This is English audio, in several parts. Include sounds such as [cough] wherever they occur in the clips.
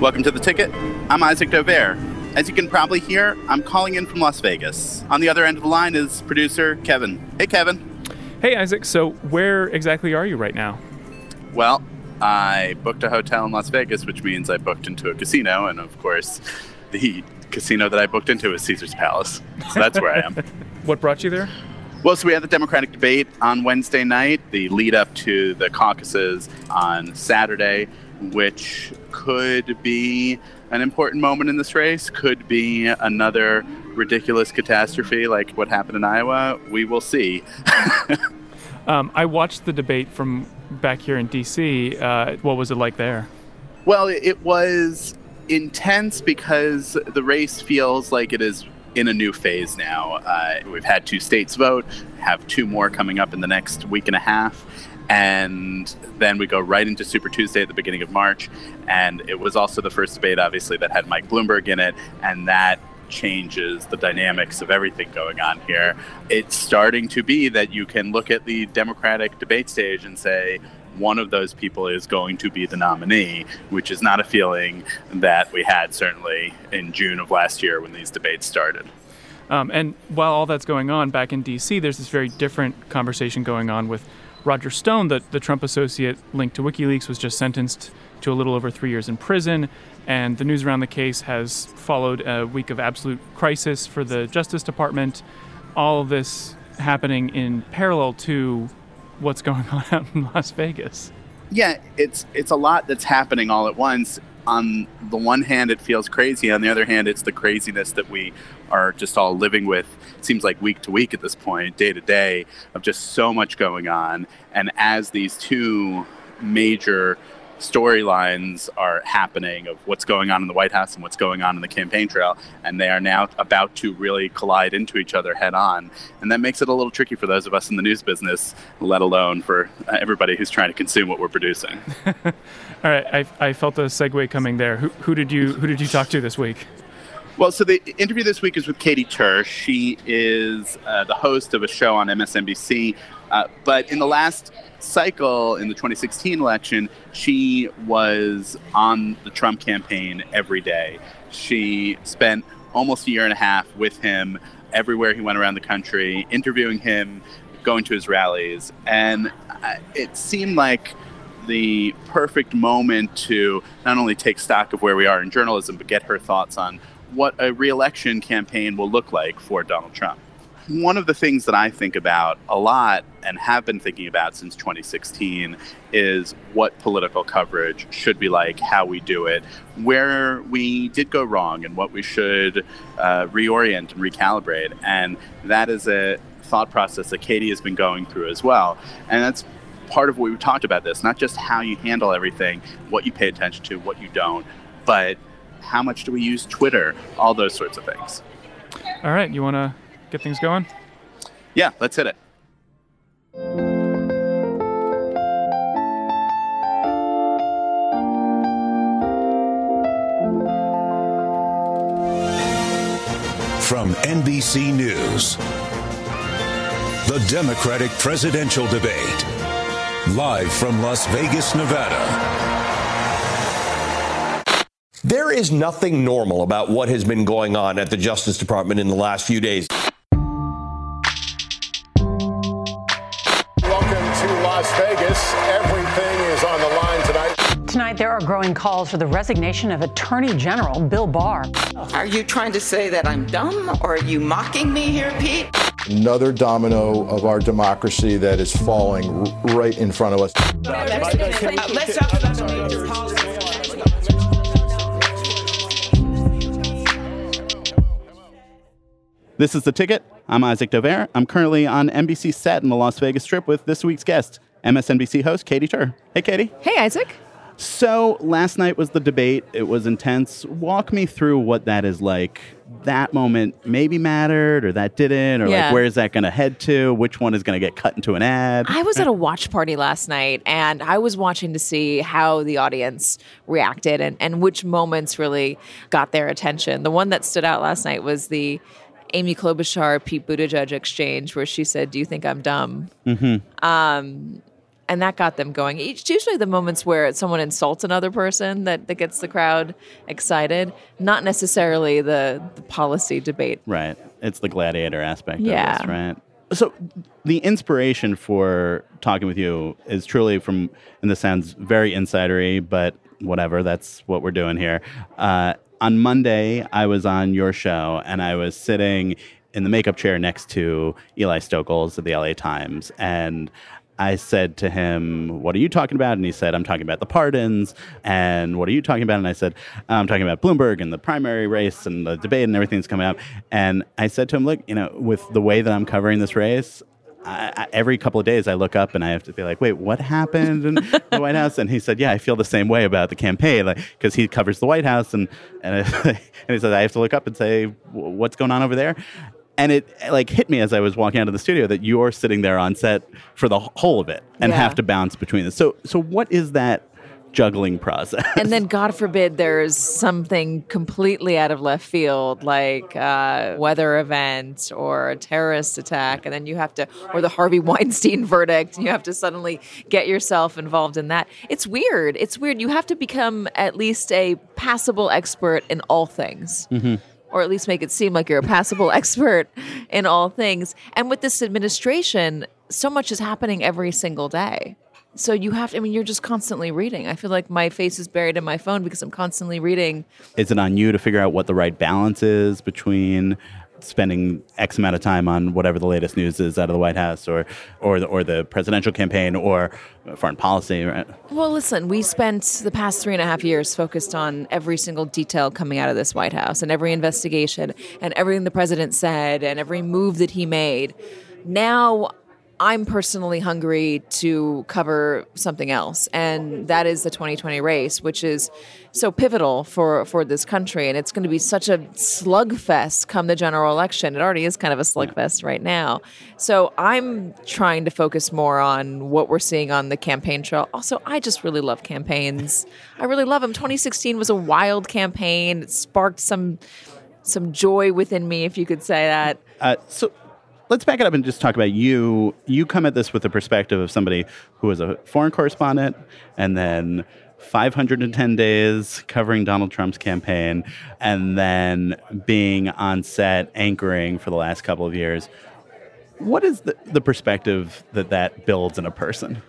Welcome to The Ticket. I'm Isaac Dovere. As you can probably hear, I'm calling in from Las Vegas. On the other end of the line is producer Kevin. Hey, Kevin. Hey, Isaac. So, where exactly are you right now? Well, I booked a hotel in Las Vegas, which means I booked into a casino, and of course, the casino that I booked into is Caesar's Palace. So that's where I am. [laughs] what brought you there? Well, so we had the Democratic debate on Wednesday night, the lead up to the caucuses on Saturday, which could be an important moment in this race, could be another ridiculous catastrophe like what happened in Iowa. We will see. [laughs] um, I watched the debate from back here in DC. Uh, what was it like there? Well, it was intense because the race feels like it is in a new phase now. Uh, we've had two states vote, have two more coming up in the next week and a half. And then we go right into Super Tuesday at the beginning of March. And it was also the first debate, obviously, that had Mike Bloomberg in it. And that changes the dynamics of everything going on here. It's starting to be that you can look at the Democratic debate stage and say, one of those people is going to be the nominee, which is not a feeling that we had certainly in June of last year when these debates started. Um, and while all that's going on back in D.C., there's this very different conversation going on with Roger Stone, the, the Trump associate linked to WikiLeaks, was just sentenced to a little over three years in prison. And the news around the case has followed a week of absolute crisis for the Justice Department. All of this happening in parallel to what's [laughs] going on out in Las Vegas. Yeah, it's it's a lot that's happening all at once. On the one hand, it feels crazy. On the other hand, it's the craziness that we are just all living with. It seems like week to week at this point, day to day, of just so much going on. And as these two major storylines are happening of what's going on in the White House and what's going on in the campaign trail, and they are now about to really collide into each other head on. And that makes it a little tricky for those of us in the news business, let alone for everybody who's trying to consume what we're producing. [laughs] All right, I, I felt a segue coming there. Who, who did you who did you talk to this week? Well, so the interview this week is with Katy Tur. She is uh, the host of a show on MSNBC. Uh, but in the last cycle in the 2016 election, she was on the Trump campaign every day. She spent almost a year and a half with him everywhere he went around the country, interviewing him, going to his rallies. And uh, it seemed like the perfect moment to not only take stock of where we are in journalism, but get her thoughts on what a reelection campaign will look like for Donald Trump one of the things that I think about a lot and have been thinking about since 2016 is what political coverage should be like, how we do it, where we did go wrong, and what we should uh, reorient and recalibrate. And that is a thought process that Katy has been going through as well. And that's part of what we talked about this, not just how you handle everything, what you pay attention to, what you don't, but how much do we use Twitter, all those sorts of things. All right, you want to get things going? Yeah, let's hit it. From NBC News, the Democratic presidential debate, live from Las Vegas, Nevada. There is nothing normal about what has been going on at the Justice Department in the last few days. Are growing calls for the resignation of Attorney General Bill Barr. Are you trying to say that I'm dumb or are you mocking me here, Pete? Another domino of our democracy that is falling right in front of us. let's talk This is The Ticket. I'm Isaac Dovere. I'm currently on NBC set in the Las Vegas Strip with this week's guest, MSNBC host Katy Tur. Hey, Katy. Hey, Isaac. So last night was the debate. It was intense. Walk me through what that is like. That moment maybe mattered, or that didn't, or yeah. like where is that going to head to? Which one is going to get cut into an ad? I was at a watch party last night, and I was watching to see how the audience reacted and and which moments really got their attention. The one that stood out last night was the Amy Klobuchar Pete Buttigieg exchange, where she said, "Do you think I'm dumb?" Mm-hmm. Um, and that got them going. It's usually the moments where someone insults another person that, that gets the crowd excited, not necessarily the, the policy debate. Right. It's the gladiator aspect Yeah. of this, right? So the inspiration for talking with you is truly from, and this sounds very insidery, but whatever, that's what we're doing here. Uh, on Monday, I was on your show and I was sitting in the makeup chair next to Eli Stokols of the LA Times. And I said to him, What are you talking about? And he said, I'm talking about the pardons. And what are you talking about? And I said, I'm talking about Bloomberg and the primary race and the debate and everything's coming up. And I said to him, Look, you know, with the way that I'm covering this race, I, I, every couple of days I look up and I have to be like, wait, what happened in the White House? And he said, yeah, I feel the same way about the campaign, like because he covers the White House, and and, [laughs] and he said I have to look up and say what's going on over there. And it like hit me as I was walking out of the studio that you're sitting there on set for the whole of it and Yeah. have to bounce between this. So so what is that juggling process? and then [laughs] God forbid there's something completely out of left field, like a weather event or a terrorist attack, and then you have to, or the Harvey [laughs] Weinstein verdict, and you have to suddenly get yourself involved in that. It's weird. It's weird. You have to become at least a passable expert in all things. Mm-hmm. Or at least make it seem like you're a passable [laughs] expert in all things. And with this administration, so much is happening every single day. So you have to, I mean, you're just constantly reading. I feel like my face is buried in my phone because I'm constantly reading. is it on you to figure out what the right balance is between spending X amount of time on whatever the latest news is out of the White House or or the, or the presidential campaign or foreign policy? Right? Well, listen, we spent the past three and a half years focused on every single detail coming out of this White House and every investigation and everything the president said and every move that he made. Now, I'm personally hungry to cover something else, and that is the 2020 race, which is so pivotal for, for this country. And it's going to be such a slugfest come the general election. It already is kind of a slugfest right now. So I'm trying to focus more on what we're seeing on the campaign trail. Also, I just really love campaigns. I really love them. 2016 was a wild campaign. It sparked some some joy within me, if you could say that. Uh, so let's back it up and just talk about you. You come at this with the perspective of somebody who was a foreign correspondent and then 510 days covering Donald Trump's campaign and then being on set anchoring for the last couple of years. What is the, the perspective that that builds in a person?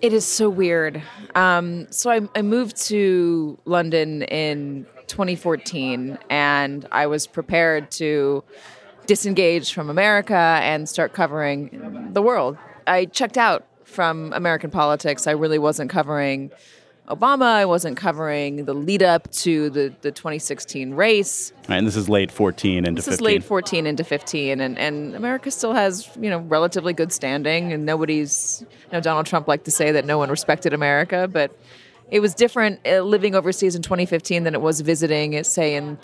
It is so weird. Um, so I, I moved to London in 2014, and I was prepared to disengage from America and start covering the world. I checked out from American politics. I really wasn't covering Obama. I wasn't covering the lead up to the, the 2016 race. Right, and this is late 14 into This 15. is late 14 into 15, and, and America still has, you know, relatively good standing, and nobody's, you know, Donald Trump liked to say that no one respected America, but it was different uh, living overseas in 2015 than it was visiting, say, in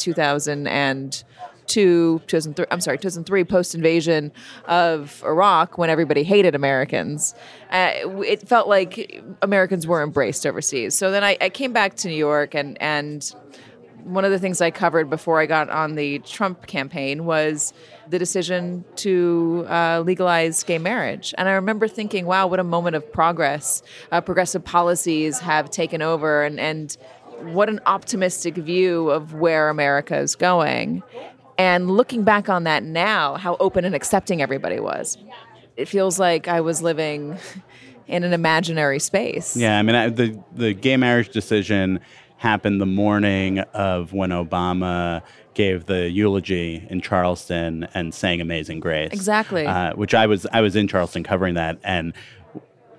2002, 2003, I'm sorry, 2003, post invasion of Iraq when everybody hated Americans. Uh, it felt like Americans were embraced overseas. So then I, I came back to New York and, and one of the things I covered before I got on the Trump campaign was the decision to uh, legalize gay marriage. And I remember thinking, wow, what a moment of progress. Uh, progressive policies have taken over, and, and what an optimistic view of where America is going. And looking back on that now, how open and accepting everybody was. It feels like I was living [laughs] in an imaginary space. Yeah, I mean, I, the the gay marriage decision happened the morning of when Obama gave the eulogy in Charleston and sang "Amazing Grace." Exactly. uh, which I was I was in Charleston covering that, and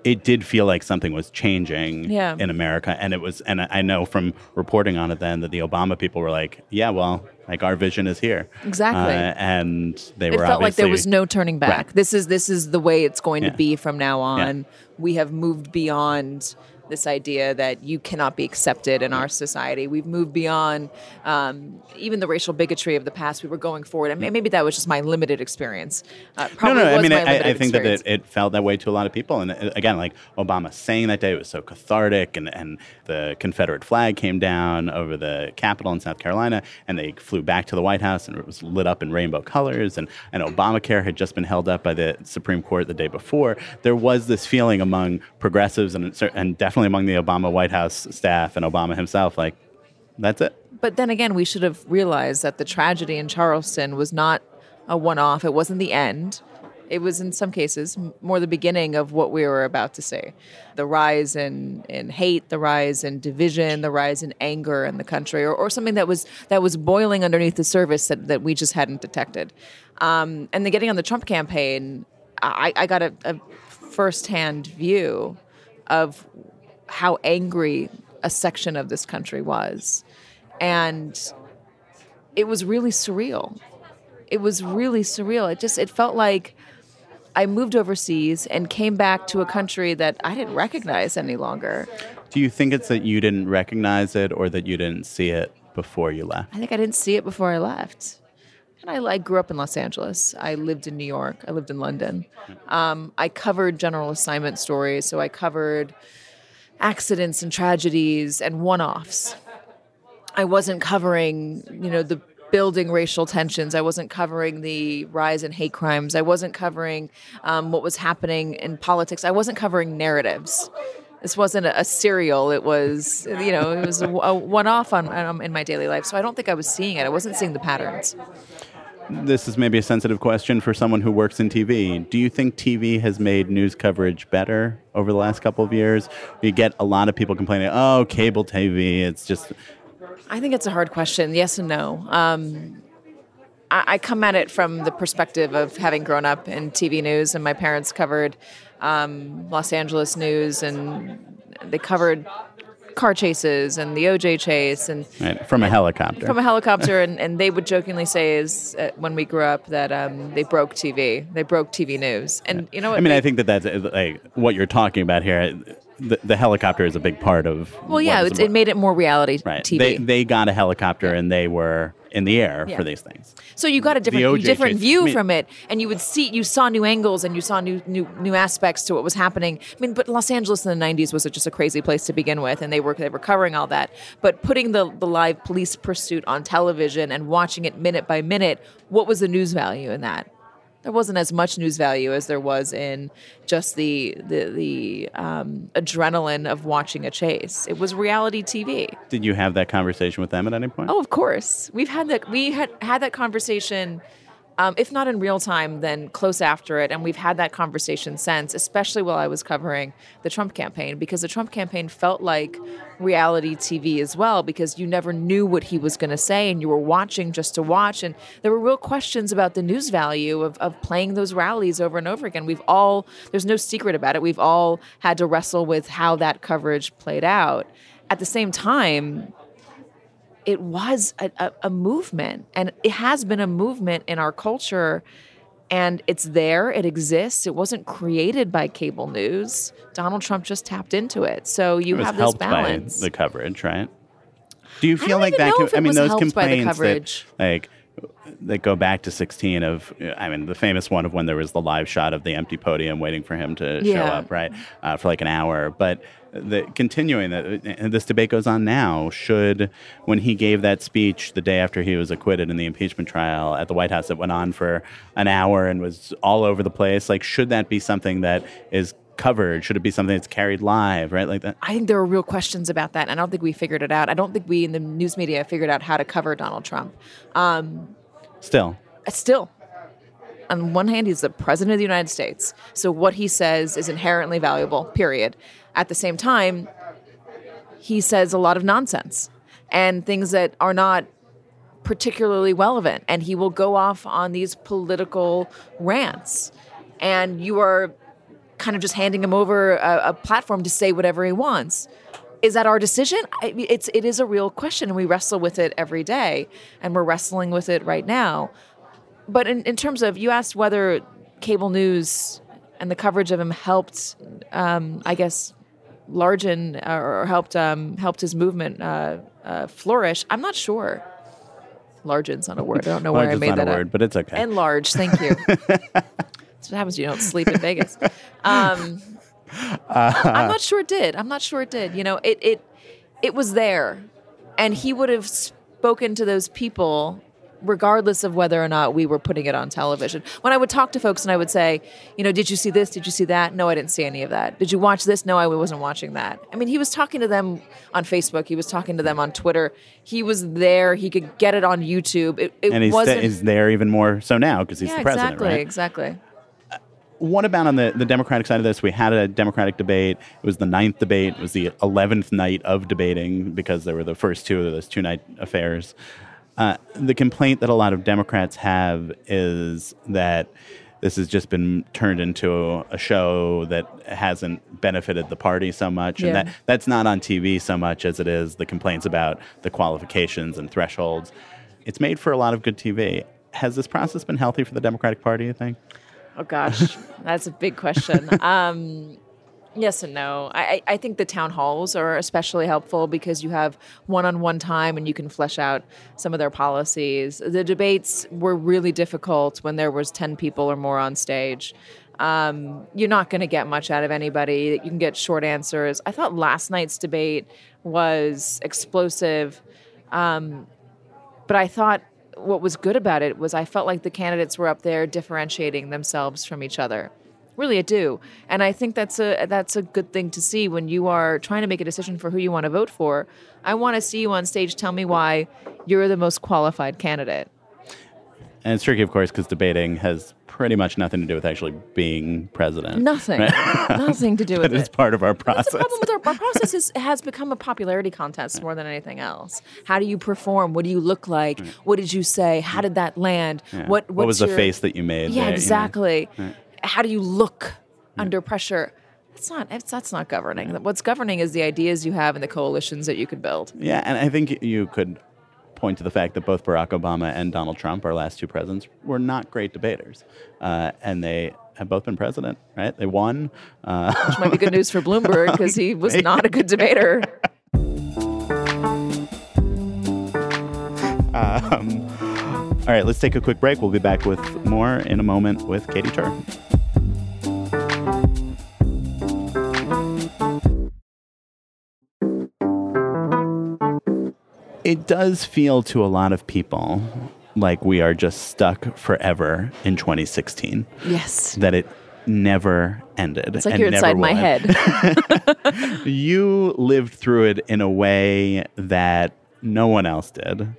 it did feel like something was changing Yeah. in America, and it was. And I know from reporting on it then that the Obama people were like, "Yeah, well, like our vision is here." Exactly. Uh, and they were. it were felt like there was no turning back. Right. This is this is the way it's going Yeah. to be from now Yeah. on. We have moved beyond this idea that you cannot be accepted in our society. We've moved beyond um, even the racial bigotry of the past. We were going forward. I mean, maybe that was just my limited experience. Uh, no, no. I mean, I, I, think experience. that it, it, felt that way to a lot of people. And uh, again, like Obama saying that day, was so cathartic. And, and the Confederate flag came down over the Capitol in South Carolina, and they flew back to the White House, and it was lit up in rainbow colors. And, and Obamacare had just been held up by the Supreme Court the day before. There was this feeling among progressives and, and definitely among the Obama White House staff and Obama himself, like, that's it. But then again, we should have realized that the tragedy in Charleston was not a one off, it wasn't the end. It was, in some cases, more the beginning of what we were about to say. the rise in, in hate, the rise in division, the rise in anger in the country, or, or something that was, that was boiling underneath the surface that, that we just hadn't detected. Um, and then getting on the Trump campaign, I, I got a, a firsthand view of how angry a section of this country was. And it was really surreal. It was really surreal. It just it felt like I moved overseas and came back to a country that I didn't recognize any longer. Do you think it's that you didn't recognize it or that you didn't see it before you left? I think I didn't see it before I left. And I, I grew up in Los Angeles. I lived in New York. I lived in London. Um, I covered general assignment stories. So I covered accidents and tragedies and one-offs. I wasn't covering, you know, the building racial tensions. I wasn't covering the rise in hate crimes. I wasn't covering um, what was happening in politics. I wasn't covering narratives. This wasn't a, serial. It was, you know, it was a, a one-off on, um, in my daily life. So I don't think I was seeing it. I wasn't seeing the patterns this is maybe a sensitive question for someone who works in TV. Do you think TV has made news coverage better over the last couple of years? You get a lot of people complaining, "Oh, cable TV, it's just." I think it's a hard question. Yes and no. Um, I, I, come at it from the perspective of having grown up in TV news, and my parents covered um, Los Angeles news, and they covered car chases and the OJ chase and right, from a helicopter. From a helicopter, and, and they would jokingly say is uh, when we grew up that um, they broke TV, they broke TV news, and you know what? I mean, they, I think that that's uh, like what you're talking about here. The, the helicopter is a big part of. Well, yeah, it, it made it more reality right. TV. They they got a helicopter and they were in the air yeah. for these things. So you got a different different view I mean, from it, and you would see you saw new angles and you saw new new new aspects to what was happening. I mean, but Los Angeles in the '90s was just a crazy place to begin with, and they were they were covering all that. But putting the the live police pursuit on television and watching it minute by minute, what was the news value in that? There wasn't as much news value as there was in just the the, the um, adrenaline of watching a chase. It was reality TV. Did you have that conversation with them at any point? Oh, of course. We've had that. We had had that conversation um, if not in real time, then close after it. And we've had that conversation since, especially while I was covering the Trump campaign, because the Trump campaign felt like reality TV as well, because you never knew what he was going to say and you were watching just to watch. And there were real questions about the news value of, of playing those rallies over and over again. We've all, there's no secret about it, we've all had to wrestle with how that coverage played out. At the same time, it was a, a, a movement and it has been a movement in our culture and it's there it exists. It wasn't created by cable news. Donald trump just tapped into it. So you it have this balance. the coverage right? Do you feel like that com- i mean those complaints that like that go back to 16 of i mean the famous one of when there was the live shot of the empty podium waiting for him to yeah. show up right uh, for like an hour but the continuing that this debate goes on now should when he gave that speech the day after he was acquitted in the impeachment trial at the white house that went on for an hour and was all over the place like should that be something that is covered? Should it be something that's carried live, right? Like that? I think there are real questions about that. And I don't think we figured it out. I don't think we in the news media figured out how to cover Donald Trump. Um, still. Still on one hand, he's the president of the United States. So what he says is inherently valuable, period. At the same time, he says a lot of nonsense and things that are not particularly relevant. And he will go off on these political rants. And you are kind of just handing him over a, a platform to say whatever he wants. Is that our decision? It's it is a real question, and we wrestle with it every day, and we're wrestling with it right now but in, in terms of you asked whether cable news and the coverage of him helped, um, I guess, Largen uh, or helped um, helped his movement uh, uh, flourish. I'm not sure. Largen's not a word. I don't know where I made that a up. word, but it's okay. And large, thank you. [laughs] That's what happens. when You don't sleep in Vegas. Um, [laughs] I'm not sure it did. I'm not sure it did. You know, it it it was there, and he would have spoken to those people regardless of whether or not we were putting it on television. When I would talk to folks and I would say, you know, did you see this? Did you see that? No, I didn't see any of that. Did you watch this? No, I wasn't watching that. I mean, he was talking to them on Facebook. He was talking to them on Twitter. He was there. He could get it on YouTube. It, it and he's, wasn't. he's there even more so now because he's yeah, the president, exactly, right? exactly. What about on the, the Democratic side of this? We had a Democratic debate. It was the ninth debate. It was the 11th night of debating because there were the first two of those two night affairs. Uh, the complaint that a lot of Democrats have is that this has just been turned into a show that hasn't benefited the party so much, and that that's not on TV so much as it is the complaints about the qualifications and thresholds. It's made for a lot of good TV. Has this process been healthy for the Democratic Party? You think? Oh gosh, [laughs] that's a big question. Um, yes and no. I, I think the town halls are especially helpful because you have one-on-one time and you can flesh out some of their policies. The debates were really difficult when there was ten people or more on stage. Um, you're not going to get much out of anybody. You can get short answers. I thought last night's debate was explosive, um, but I thought what was good about it was I felt like the candidates were up there differentiating themselves from each other. Really, I do, and I think that's a that's a good thing to see when you are trying to make a decision for who you want to vote for. I want to see you on stage tell me why you're the most qualified candidate. And it's tricky, of course, because debating has pretty much nothing to do with actually being president. Nothing, [laughs] nothing to do with But it's part of our That's process. the problem with our, our process is has become a popularity contest more than anything else. How do you perform? What do you look like? What did you say? How did that land? Yeah. What What was what's the your- face that you made? Yeah, there, you know? exactly. Right. How do you look under pressure? It's not. It's, that's not governing. What's governing is the ideas you have and the coalitions that you could build. Yeah, and I think you could point to the fact that both Barack Obama and Donald Trump, our last two presidents, were not great debaters, uh, and they have both been president. Right? They won. Uh, Which might be good news for Bloomberg because he was [laughs] not a good debater. um, all right, let's take a quick break. We'll be back with more in a moment with Katy Tur. It does feel to a lot of people like we are just stuck forever in 2016. Yes. That it never ended. It's like you're inside my head. [laughs] you lived through it in a way that no one else did.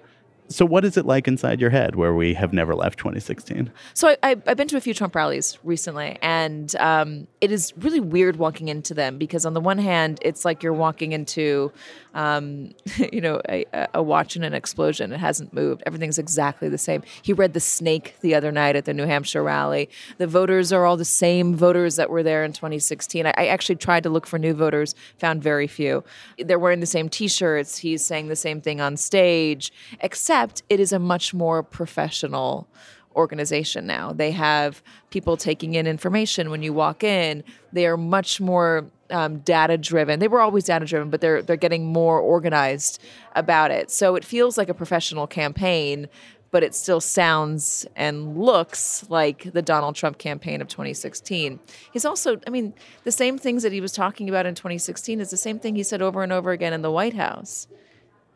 So, what is it like inside your head where we have never left 2016? So I, I, I've been to a few Trump rallies recently, and um, it is really weird walking into them because on the one hand, it's like you're walking into, um, [laughs] you know, a, a watch in an explosion. It hasn't moved. Everything's exactly the same. He read the snake the other night at the New Hampshire rally. The voters are all the same voters that were there in 2016. I, I actually tried to look for new voters, found very few. They're wearing the same T-shirts. He's saying the same thing on stage, except it is a much more professional organization now. They have people taking in information when you walk in. They are much more um, data driven. They were always data driven, but they're they're getting more organized about it. So it feels like a professional campaign, but it still sounds and looks like the Donald Trump campaign of 2016. He's also, I mean, the same things that he was talking about in 2016 is the same thing he said over and over again in the White House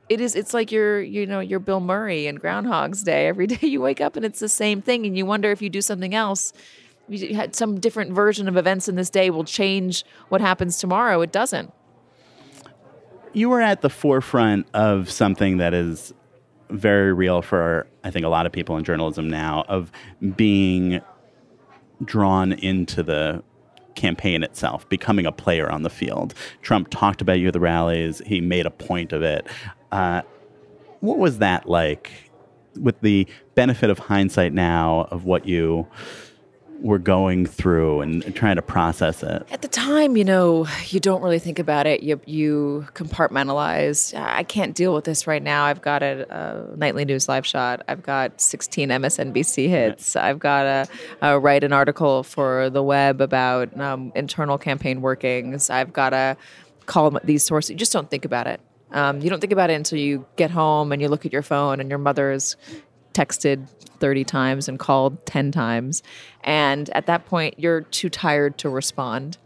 it is it's like you're you know you're bill murray in groundhog's day every [laughs] day you wake up and it's the same thing and you wonder if you do something else you had some different version of events in this day will change what happens tomorrow it doesn't You were at the forefront of something that is very real for, I think, a lot of people in journalism now of being drawn into the campaign itself, becoming a player on the field. Trump talked about you at the rallies, he made a point of it. Uh, what was that like with the benefit of hindsight now of what you were going through and trying to process it? at the time you know you don't really think about it. You you compartmentalize. I can't deal with this right now. I've got a, a nightly news live shot. I've got 16 msnbc hits. I've got to uh, write an article for the web about um, internal campaign workings. I've got to call these sources. You just don't think about it. Um, you don't think about it until you get home and you look at your phone and your mother is texted 30 times and called 10 times. And at that point, you're too tired to respond.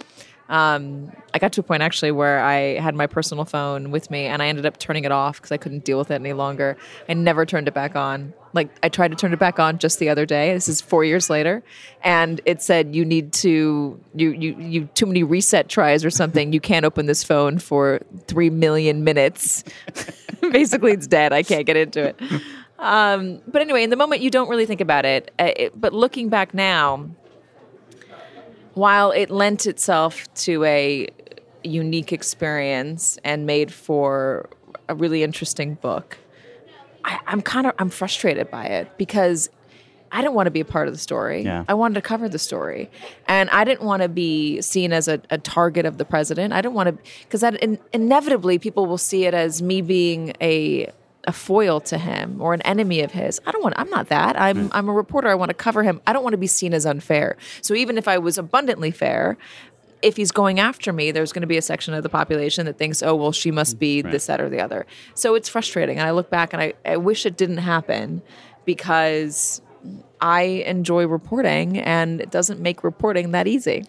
Um, I got to a point actually where I had my personal phone with me and I ended up turning it off because I couldn't deal with it any longer. I never turned it back on. Like I tried to turn it back on just the other day. This is four years later, and it said you need to you you you too many reset tries or something. you can't open this phone for three million minutes. [laughs] Basically, it's dead. I can't get into it. Um, but anyway, in the moment, you don't really think about it. Uh, it. But looking back now, while it lent itself to a unique experience and made for a really interesting book, I, I'm kind of I'm frustrated by it because I didn't want to be a part of the story. Yeah. I wanted to cover the story. And I didn't want to be seen as a, a target of the president. I didn't want to, because that in, inevitably people will see it as me being a a foil to him or an enemy of his. I don't want I'm not that. I'm I'm a reporter. I want to cover him. I don't want to be seen as unfair. So even if I was abundantly fair, if he's going after me, there's going to be a section of the population that thinks, oh, well, she must be Right. this, that, or the other. So it's frustrating. And I look back and I, I wish it didn't happen because I enjoy reporting and it doesn't make reporting that easy.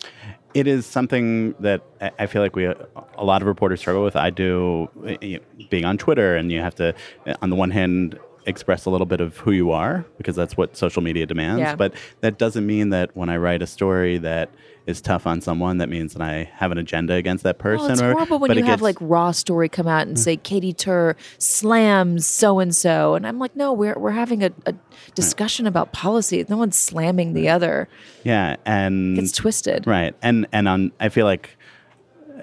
It is something that I feel like we a lot of reporters struggle with. I do uh, you know, being on Twitter, and you have to, uh, on the one hand, express a little bit of who you are because that's what social media demands. Yeah. But that doesn't mean that when I write a story that is tough on someone, that means that I have an agenda against that person. Well, it's or, horrible when but you have gets- like raw story come out and say Katy Tur slams so and so, and I'm like, no, we're we're having a, a discussion about policy. No one's slamming the other. yeah, and It's twisted. Right, and and on I feel like,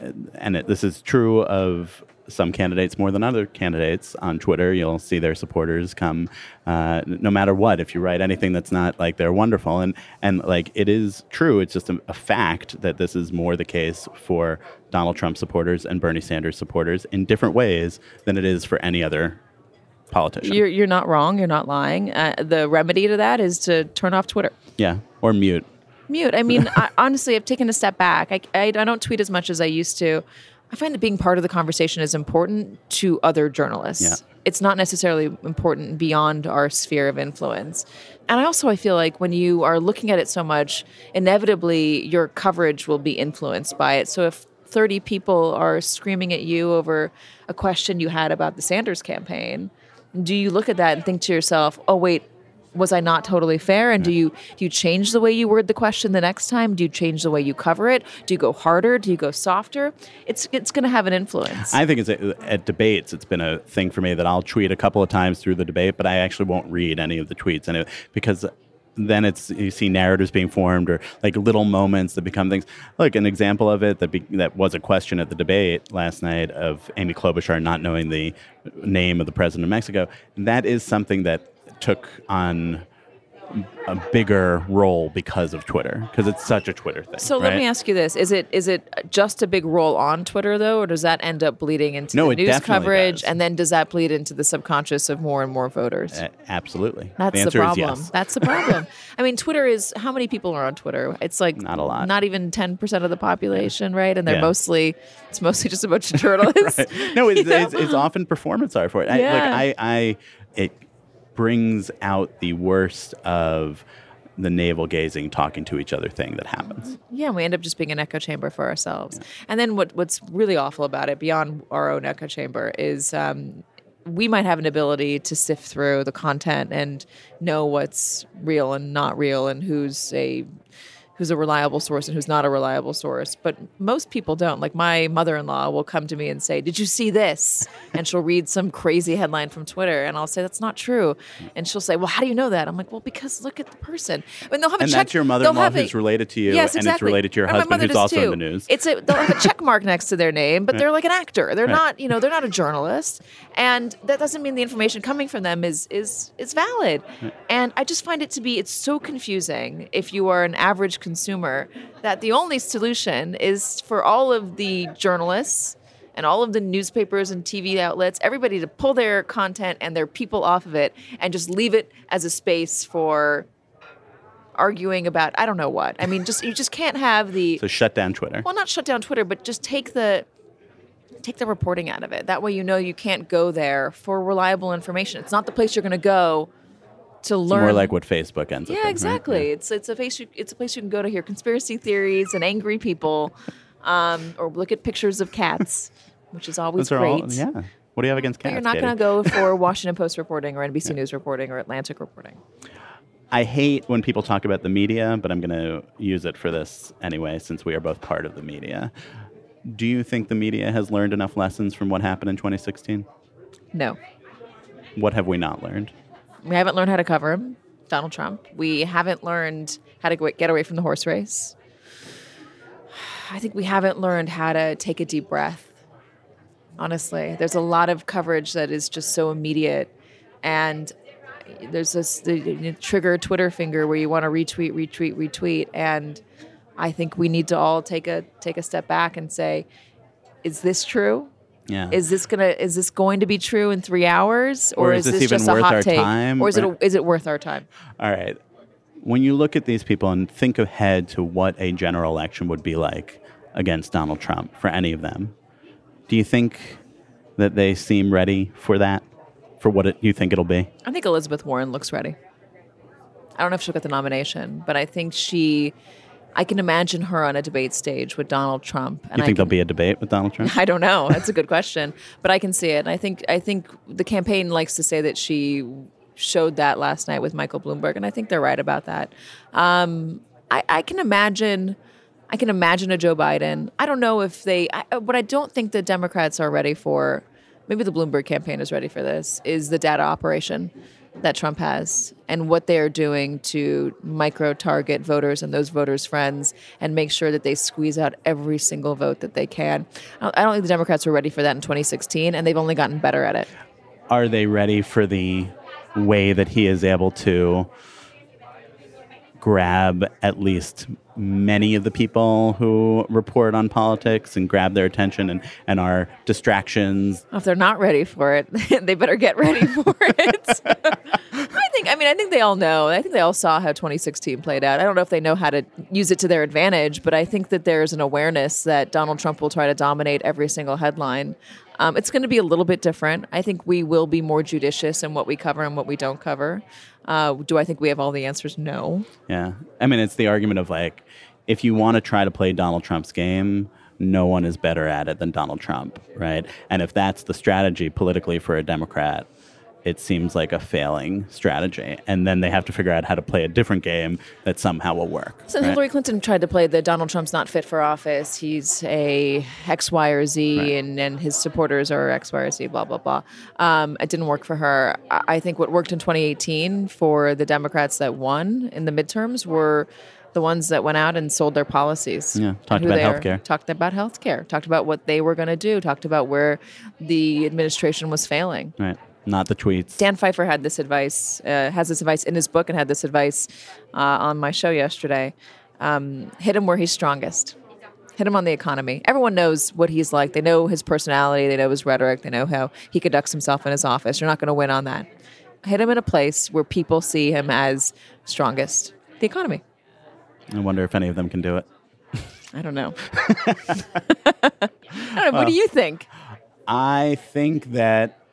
uh, and it, this is true of some candidates more than other candidates on Twitter. You'll see their supporters come, uh, no matter what. If you write anything that's not like they're wonderful, and and like it is true. It's just a, a fact that this is more the case for Donald Trump supporters and Bernie Sanders supporters in different ways than it is for any other politician. You're you're not wrong. You're not lying. Uh, the remedy to that is to turn off Twitter. yeah, or mute. Mute. I mean, [laughs] I, honestly, I've taken a step back. I, I, I don't tweet as much as I used to. I find that being part of the conversation is important to other journalists. Yeah. It's not necessarily important beyond our sphere of influence. And I also I feel like when you are looking at it so much, inevitably your coverage will be influenced by it. So if 30 people are screaming at you over a question you had about the Sanders campaign, do you look at that and think to yourself, "Oh wait, was I not totally fair? And do you do you change the way you word the question the next time? Do you change the way you cover it? Do you go harder? Do you go softer? It's it's going to have an influence. I think it's a, at debates. It's been a thing for me that I'll tweet a couple of times through the debate, but I actually won't read any of the tweets, and it, because then it's you see narratives being formed or like little moments that become things. Like an example of it that be, that was a question at the debate last night of Amy Klobuchar not knowing the name of the president of Mexico. That is something that took on a bigger role because of Twitter because it's such a Twitter thing. so let me ask you this: Is it is it just a big role on Twitter though, or does that end up bleeding into No, the news coverage, does. and then does that bleed into the subconscious of more and more voters? A- absolutely. That's the the, problem. yes. That's the problem. [laughs] I mean, Twitter is how many people are on Twitter? It's like Not a lot. Not even ten percent of the population, right? And they're Yeah. mostly it's mostly just a bunch of journalists. [laughs] no, it's, [laughs] it's, it's often performance art for it. I, Yeah. like I, I, it brings out the worst of the navel gazing, talking to each other thing that happens. Yeah, and we end up just being an echo chamber for ourselves. And then what what's really awful about it, beyond our own echo chamber, is um, we might have an ability to sift through the content and know what's real and not real, and who's a who's a reliable source and who's not a reliable source. But most people don't. Like my mother-in-law will come to me and say, "Did you see this?" And she'll read some crazy headline from Twitter, and I'll say, "That's not true." And she'll say, "Well, how do you know that?" I'm like, "Well, because look at the person." I mean, they'll have a And check. that's your they'll mother-in-law have a- who's related to you, Yes, and it's exactly. related to your And husband mother who's also in too. the news. It's a they'll have a check mark next to their name, but they're like an actor. They're Right. not, you know, they're not a journalist, and that doesn't mean the information coming from them is is is valid. And I just find it to be it's so confusing if you are an average consumer that the only solution is for all of the journalists and all of the newspapers and TV outlets, everybody to pull their content and their people off of it and just leave it as a space for arguing about I don't know what. I mean, just you just can't have the So shut down Twitter. well, not shut down Twitter, but just take the take the reporting out of it. That way, you know you can't go there for reliable information. It's not the place you're going to go to learn. more like what Facebook ends up. yeah, being, right? exactly. It's it's a place you, it's a place you can go to hear conspiracy theories and angry people, um, or look at pictures of cats, [laughs] which is always Those great. all. Yeah. What do you have against But cats? you're not going to go [laughs] for Washington Post reporting or NBC News reporting or Atlantic reporting. I hate when people talk about the media, but I'm going to use it for this anyway, since we are both part of the media. Do you think the media has learned enough lessons from what happened in 2016? No, What have we not learned? We haven't learned how to cover him, Donald Trump. We haven't learned how to get away from the horse race. I think we haven't learned how to take a deep breath. Honestly, there's a lot of coverage that is just so immediate, and there's this the, trigger Twitter finger where you want to retweet, retweet, retweet, and I think we need to all take a take a step back and say, is this true? Yeah. Is this gonna is this going to be true in three hours, Or or, is is, this this, even just a hot our take, time? or is it a, is it worth our time? All right. When you look at these people and think ahead to what a general election would be like against Donald Trump for any of them, do you think that they seem ready for that? For what it, you think it'll be? I think Elizabeth Warren looks ready. I don't know if she'll get the nomination, but I think she. I can imagine her on a debate stage with Donald Trump. And you I think can, there'll be a debate with Donald Trump? [laughs] I don't know. That's a good question, but I can see it. And I think I think the campaign likes to say that she showed that last night with Michael Bloomberg, and I think they're right about that. Um, I, I can imagine. I can imagine a Joe Biden. I don't know if they. I, what I don't think the Democrats are ready for. Maybe the Bloomberg campaign is ready for this. Is the data operation that Trump has and what they are doing to micro target voters and those voters' friends and make sure that they squeeze out every single vote that they can. I don't think the Democrats were ready for that in 2016, and they've only gotten better at it. Are they ready for the way that he is able to grab at least many of the people who report on politics and grab their attention and, and are distractions If they're not ready for it, [laughs] they better get ready for it. [laughs] I think. I mean, I think they all know. I think they all saw how 2016 played out. I don't know if they know how to use it to their advantage, but I think that there's an awareness that Donald Trump will try to dominate every single headline. Um, it's going to be a little bit different. I think we will be more judicious in what we cover and what we don't cover. Uh, do I think we have all the answers? No. Yeah. I mean, it's the argument of like, if you want to try to play Donald Trump's game, no one is better at it than Donald Trump, right? And if that's the strategy politically for a Democrat, it seems like a failing strategy. And then they have to figure out how to play a different game that somehow will work. So right? Hillary Clinton tried to play the Donald Trump's not fit for office. He's a X, Y, or Z, Right. and, and his supporters are X, Y, or Z. Blah blah blah. Um, it didn't work for her. I think what worked in 2018 for the Democrats that won in the midterms were the ones that went out and sold their policies. Yeah, talked about they are. healthcare. Talked about healthcare. Talked about what they were going to do. Talked about where the administration was failing. Right. Not the tweets. Dan Pfeiffer had this advice, uh, has this advice in his book, and had this advice uh, on my show yesterday. Um, hit him where he's strongest. Hit him on the economy. Everyone knows what he's like. They know his personality. They know his rhetoric. They know how he conducts himself in his office. You're not going to win on that. Hit him in a place where people see him as strongest. The economy. I wonder if any of them can do it. I don't know. [laughs] [laughs] I don't know. What do you think? I think that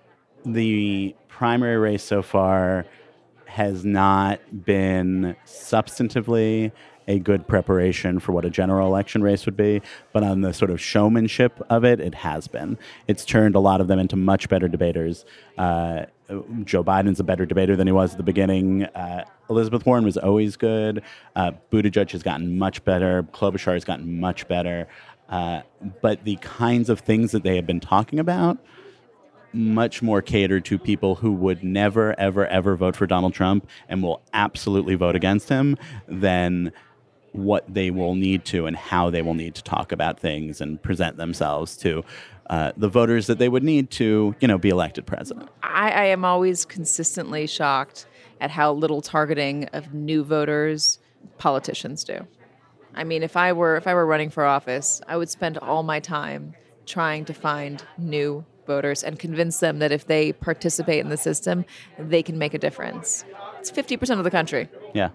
the primary race so far has not been substantively a good preparation for what a general election race would be, but on the sort of showmanship of it, it has been. It's turned a lot of them into much better debaters. Uh, Joe Biden's a better debater than he was at the beginning. Uh, Elizabeth Warren was always good. Uh, Buttigieg has gotten much better. Klobuchar has gotten much better. Uh, but the kinds of things that they have been talking about much more catered to people who would never, ever, ever vote for Donald Trump and will absolutely vote against him than what they will need to and how they will need to talk about things and present themselves to uh, the voters that they would need to, you know, be elected president. I, I am always consistently shocked at how little targeting of new voters politicians do. I mean, if I were if I were running for office, I would spend all my time trying to find new voters and convince them that if they participate in the system, they can make a difference. It's 50% of the country. Yeah.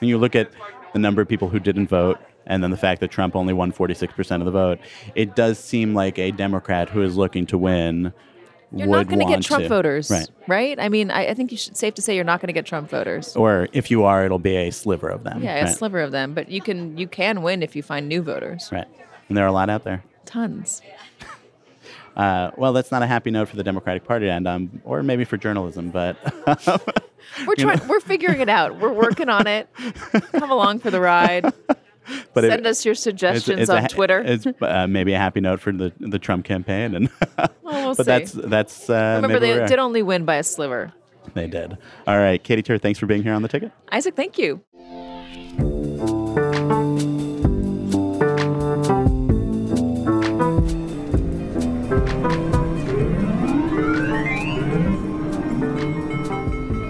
When you look at the number of people who didn't vote and then the fact that Trump only won 46% of the vote, it does seem like a Democrat who is looking to win You're not going to get Trump to- voters, Right. right? I mean, I, I think it's safe to say you're not going to get Trump voters. Or if you are, it'll be a sliver of them. Yeah, a sliver of them, but you can you can win if you find new voters. Right. And there are a lot out there. Tons. Uh, well, that's not a happy note for the Democratic Party to end on, or maybe for journalism, but [laughs] We're trying. We're figuring it out. We're working on it. Come along for the ride. [laughs] but it- Send us your suggestions it's a on ha- Twitter. It's uh, maybe a happy note for the the Trump campaign, and [laughs] Well, we'll but see. that's that's uh, Remember, they where we are. did only win by a sliver. They did. All right, Katy Tur, thanks for being here on the ticket. Isaac, thank you.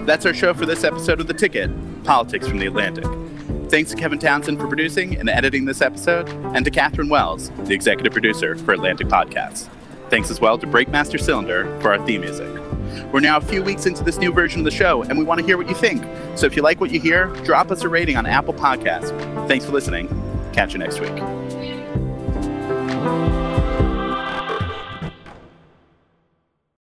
That's our show for this episode of The Ticket Politics from the Atlantic. Thanks to Kevin Townsend for producing and editing this episode, and to Catherine Wells, the executive producer for Atlantic Podcasts. Thanks as well to Breakmaster Cylinder for our theme music. We're now a few weeks into this new version of the show, and we want to hear what you think. So if you like what you hear, drop us a rating on Apple Podcasts. Thanks for listening. Catch you next week.